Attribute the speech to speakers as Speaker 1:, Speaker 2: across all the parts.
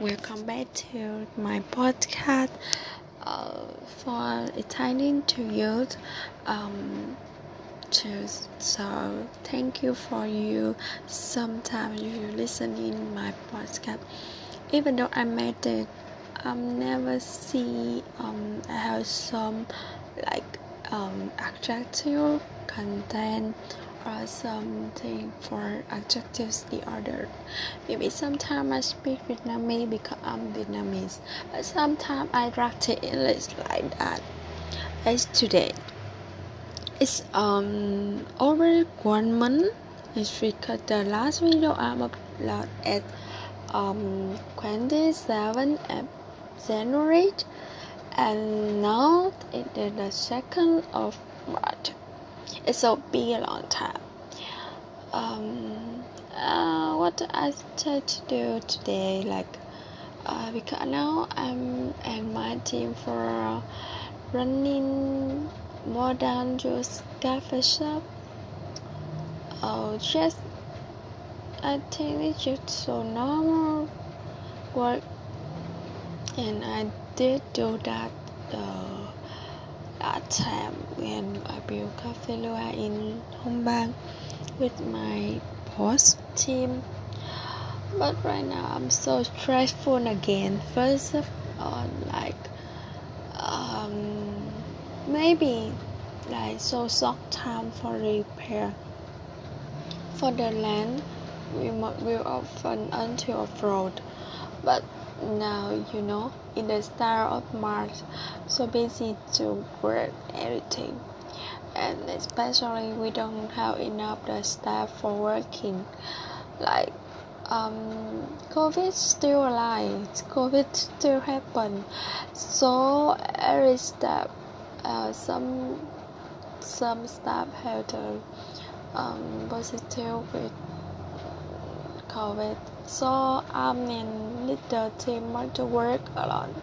Speaker 1: Welcome back to my podcast. Uh, for attending to you, um, to so thank you for you. Sometimes you listen in my podcast, even though I made it. Um, never see um I have some like um attractive content or something for adjectives the other. Maybe sometimes I speak Vietnamese because I'm Vietnamese, but sometimes I write it English like that. As today, it's um over one month. It's because the last video I'm upload at um 27 January and now it is the second of March it's a big a long time. Um, uh, what I try to do today, like, uh, because now I'm and my team for running more than just cafe shop. Oh, just I think it's just so normal work, and I did do that. Uh, that time when I built Cafe Loa in Hong Bang with my boss team. But right now I'm so stressful again. First of all, like um, maybe like so short time for repair. For the land, we will often until off road, but now you know in the style of Mars so busy to work everything. And especially we don't have enough the staff for working. Like um, COVID still alive, COVID still happen. So every step, uh, some some staff have the um, positive with COVID so I'm in little team to work alone.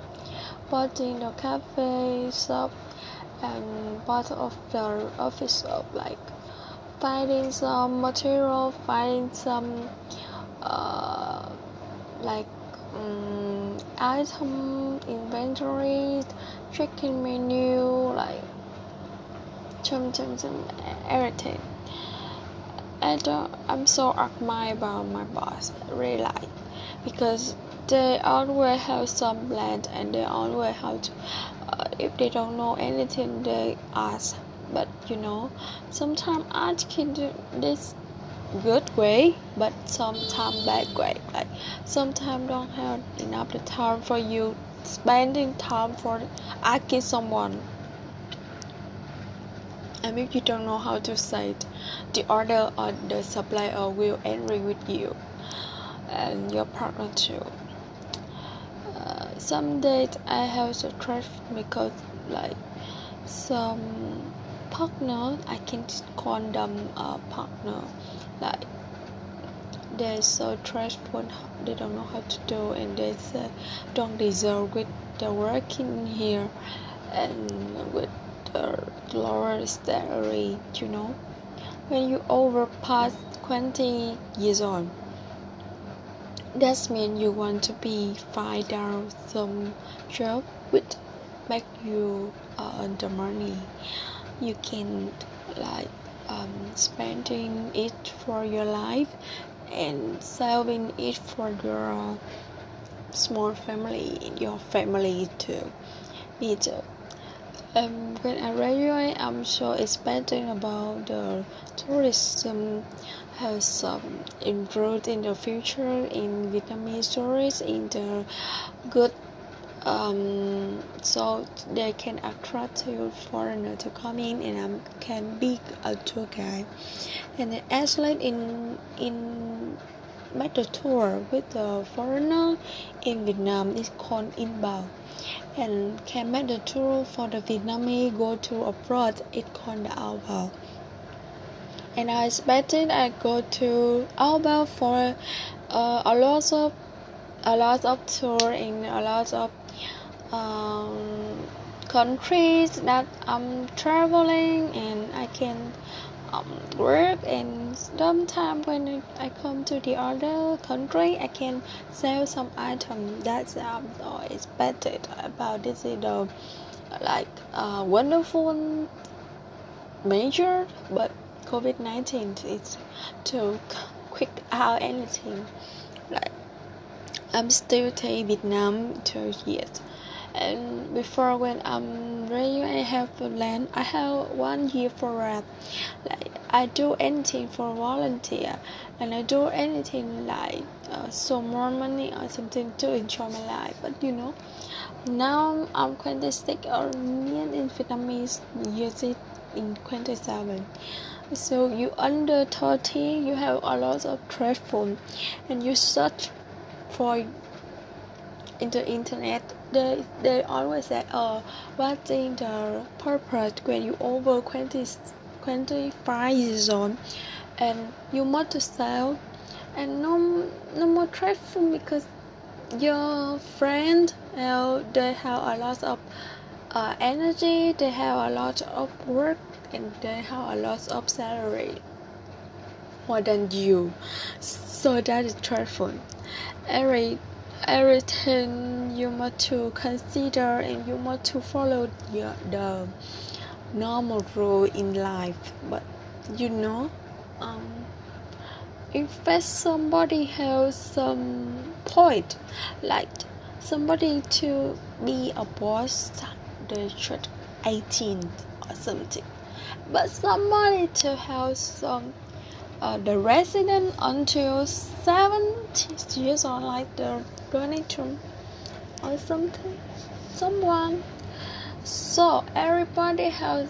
Speaker 1: But in the cafe shop and part of the office shop, like finding some material, finding some uh, like um, item inventory, checking menu, like chum chum chum everything. And uh, I'm so admired by my boss, really like, because they always have some plan and they always have to, uh, if they don't know anything, they ask. But you know, sometimes I can do this good way, but sometimes bad way. Like sometimes don't have enough time for you spending time for asking someone and if you don't know how to it, the order or the supplier will angry with you and your partner too. Uh, some days I have stress because like some partner I can call them a partner. Like they're so stressful they don't know how to do and they say don't deserve with the working here and with the lower salary, you know. When you overpass 20 years old, that means you want to be find out some job which make you earn the money. You can like um, spending it for your life and saving it for your small family, your family too. It's um, when I graduate, I'm so expecting about the tourism has um, improved in the future in Vietnamese tourists in the good um, so they can attract you foreigner to come in and um, can be a tour guide. And actually in in make the tour with the foreigner in Vietnam is called inbound and can make the tour for the Vietnamese go to abroad? It called the outbound and I expected I go to outbound for uh, a lot of a lot of tour in a lot of um, countries that I'm traveling and I can um, work and sometimes when I come to the other country I can sell some item. That's um, expected about this is the like uh, wonderful measure but COVID-19 is to quick out anything. Like I'm still stay Vietnam two years and before when I'm ready I have a land. I have one year for rap. Like I do anything for volunteer. And I do anything like uh, so more money or something to enjoy my life. But you know now I'm 26 or million in Vietnamese use it in 27 so you under 30 you have a lot of phone and you search for in the internet they they always say oh what is in the purpose when you over 20 25 years old and you want to sell? And no no more traffic because your friend uh, they have a lot of uh, energy they have a lot of work and they have a lot of salary more than you. So that is trifle every everything you want to consider and you want to follow the, the normal rule in life. But you know um, if somebody has some point like somebody to be a boss they should 18 or something but somebody to have some uh, the resident until 70 years old like the donation or something someone. So everybody has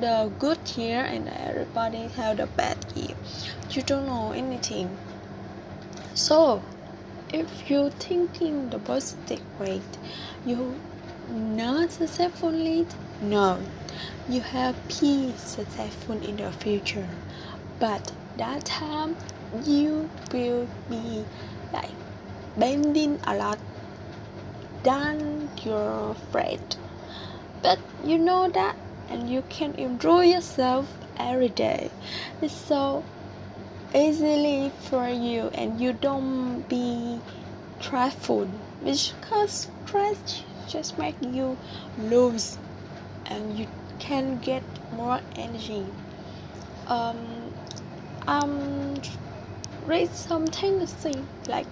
Speaker 1: the good year and everybody have the bad year. You don't know anything. So if you thinking the positive way you not successfully no. You have peace successful in the future. But that time you will be like bending a lot than your friend. But you know that and you can enjoy yourself every day. It's so easily for you and you don't be stressful because stress just make you lose and you can get more energy. Um um read something see like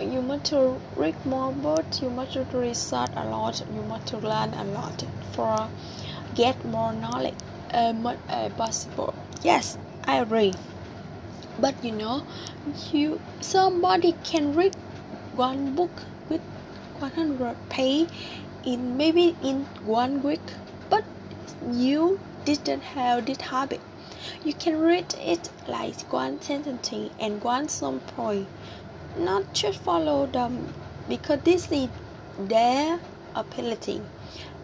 Speaker 1: you want to read more books you want to research a lot you want to learn a lot for get more knowledge uh, uh, possible. Yes i agree. But you know you somebody can read one book with 100 page in maybe in one week but you didn't have this habit you can read it like one sentence and Guan some point. Not just follow them because this is their ability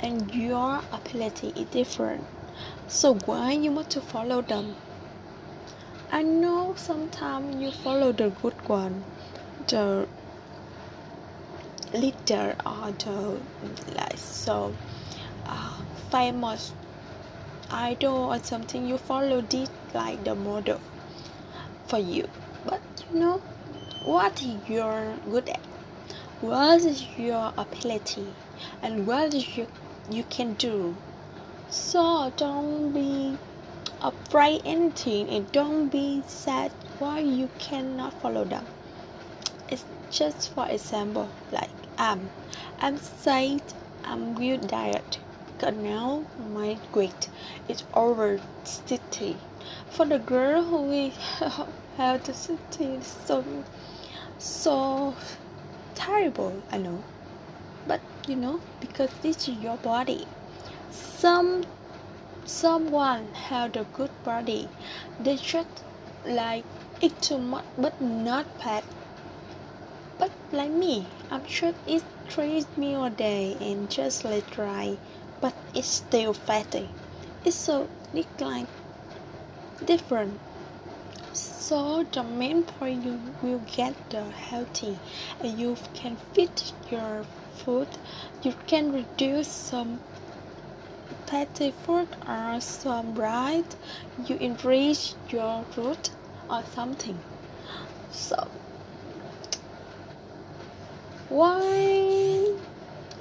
Speaker 1: and your ability is different. So why you want to follow them? I know sometimes you follow the good one the leader or the like so uh, famous idol or something you follow this like the model for you. But you know what you're good at what is your ability and what is you you can do. So don't be afraid anything and don't be sad why you cannot follow them. It's just for example like um, i'm i'm saying i'm good diet now my weight is over 60 for the girl who we have the city so so terrible i know. But you know because this is your body. Some someone have a good body. They should like eat too much but not bad. But like me i'm sure eat three meal a day and just let dry but it's still fatty. It's so like different. So the main point you will get the healthy and you can fit your food. You can reduce some tasty food or some bright, you enrich your route or something. So why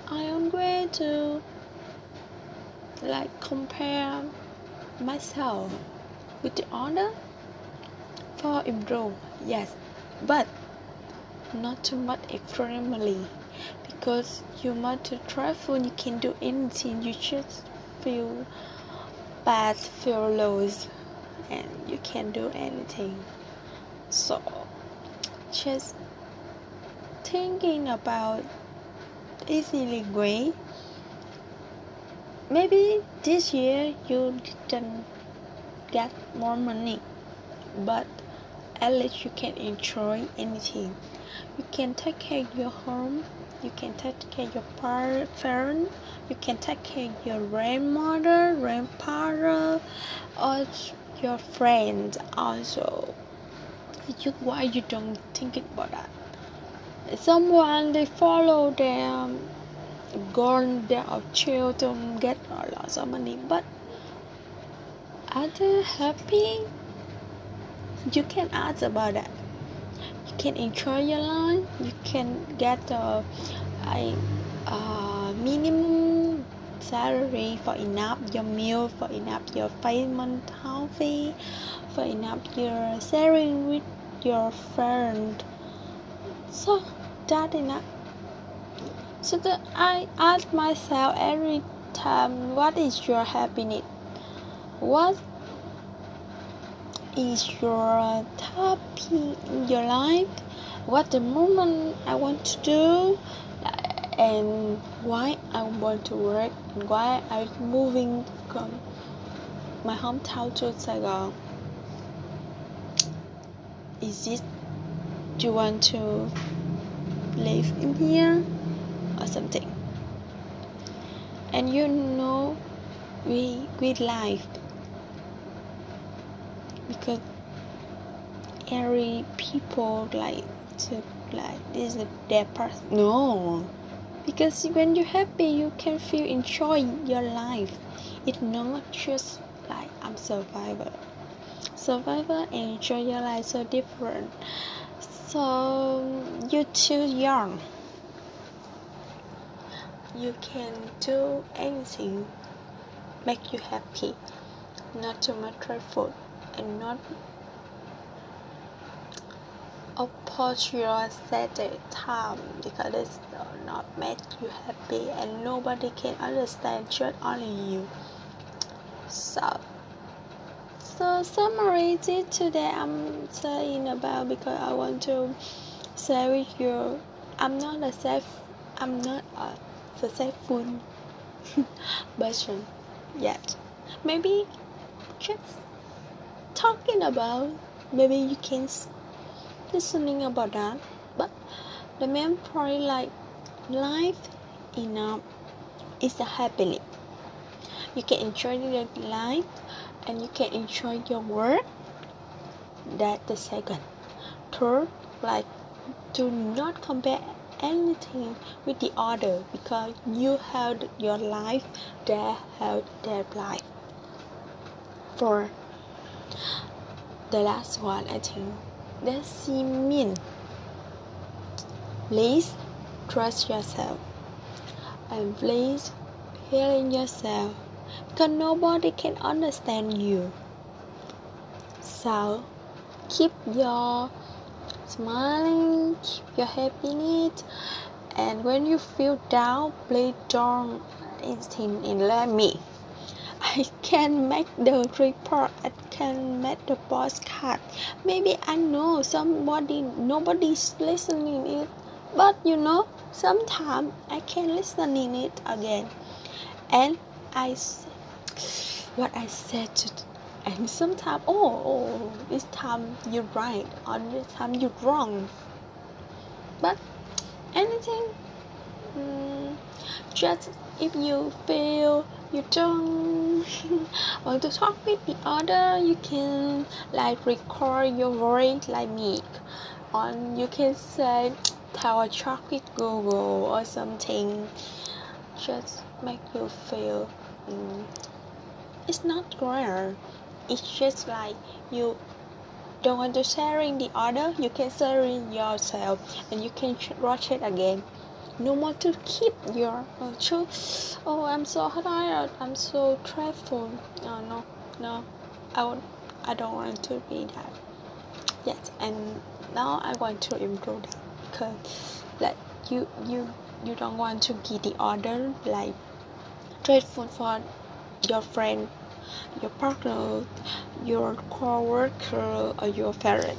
Speaker 1: I am going to like compare myself with the other for improve yes but not too much extremely because you want to travel you can do anything you just feel bad feel lost and you can do anything. So just thinking about easily way maybe this year you didn't get more money but at least you can enjoy anything. You can take care of your home you can take care of your parents you can take care of your grandmother grandfather or your friends also. You, why you don't think about that? Someone they follow their goal their child to get a lot of money. But are they happy you can ask about that. You can enjoy your life. You can get a, a, a minimum salary for enough your meal for enough your payment healthy for enough your sharing with your friend. So that enough so that i ask myself every time what is your happiness? What is your topic in your life? What the moment i want to do and why i want to work and why i'm moving from my hometown to saigon. Is it you want to live in here or something. And you know we we life because every people like to like this is their part. No. Because when you're happy you can feel enjoy your life. It's not just like i'm survivor. Survivor and enjoy your life so different. So you're too young you can do anything make you happy not too much food and not oppose your set time because it's not make you happy and nobody can understand just only you. So so summary today i'm saying about because i want to say with you i'm not a safe i'm not a successful person yet. Maybe just talking about maybe you can listening about that but the main point like life enough um, is a happily you can enjoy your life and you can enjoy your work. That the second. Third like do not compare anything with the other because you held your life they held their life. For the last one I think. That's mean please trust yourself. And please healing yourself because nobody can understand you. So keep your smiling keep your happiness and when you feel down please don't instinct in let me I can make the report. I can make the postcard. Maybe I know somebody, nobody's listening it, but you know, sometimes I can listen in it again, and I, what I said to, and sometimes, oh, oh, this time you're right, or this time you're wrong, but anything, mm, just if you feel you don't want to talk with the other you can like record your voice like me. Or you can say tell a talk with google or something. Just make you feel mm, it's not rare it's just like you don't want to sharing the order you can sharing yourself and you can watch it again. No more to keep your uh, cho- oh i'm so tired i'm so trustful. No no no. I would i don't want to be that. Yes and now i want to improve that because like you you you don't want to give the order like dreadful for your friend your partner your co-worker or your parent.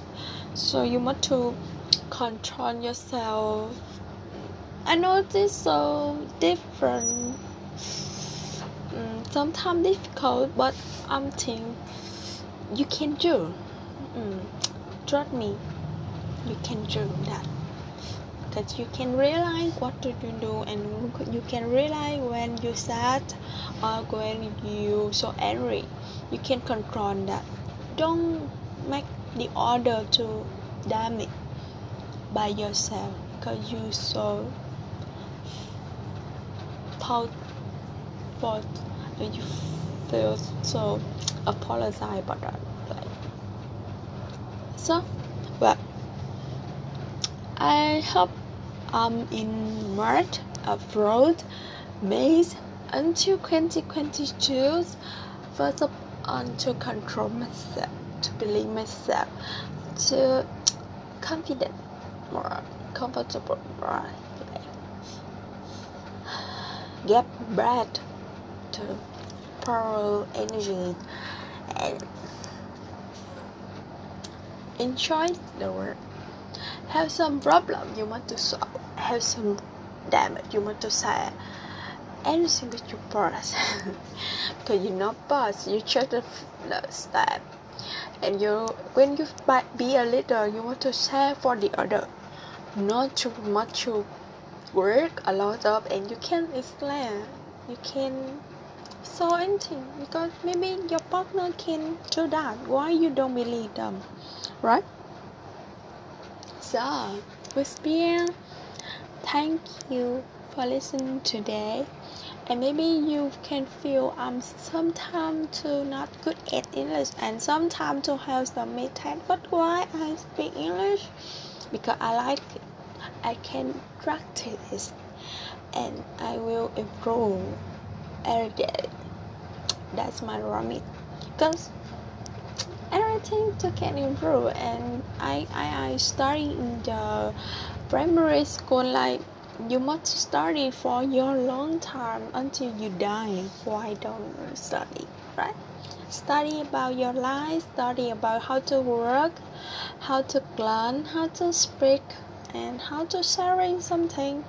Speaker 1: So you want to control yourself. I know this so different mm, sometimes difficult but I'm think you can do. Mm, trust me you can do that that you can realize what to do and you can realize when you sad or when you so angry. You can control that. Don't make the order to damage by yourself because you so thought and you feel so apologize about that. So well I hope I'm in March abroad May until 2022 first on um, to control myself to believe myself to confident more comfortable more get back to power energy and enjoy the work have some problem you want to solve some damage. You want to say anything with your boss because you're not boss. You just the, step. And you when you be a leader you want to share for the other. Not too much to work a lot of and you can explain. You can so anything. Because maybe your partner can do that why you don't believe them? Right? So with beer thank you for listening today. And maybe you can feel I'm sometimes too not good at English and sometimes to have some mistake but why I speak English? Because I like it I can practice and I will improve every day. That's my remedy because everything to can improve and I, I I study in the primary school like you must study for your long time until you die why don't study right? Study about your life study about how to work how to learn how to speak and how to sharing something.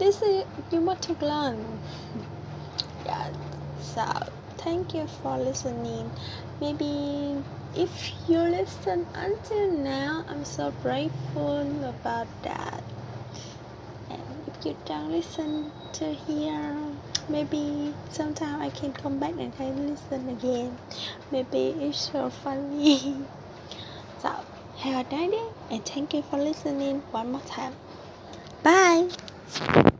Speaker 1: This is you to learn. Yeah so thank you for listening. Maybe if you listen until now i'm so grateful about that. And if you don't listen to hear maybe sometime i can come back and I listen again. Maybe it's so funny. So have a nice day and thank you for listening one more time. Bye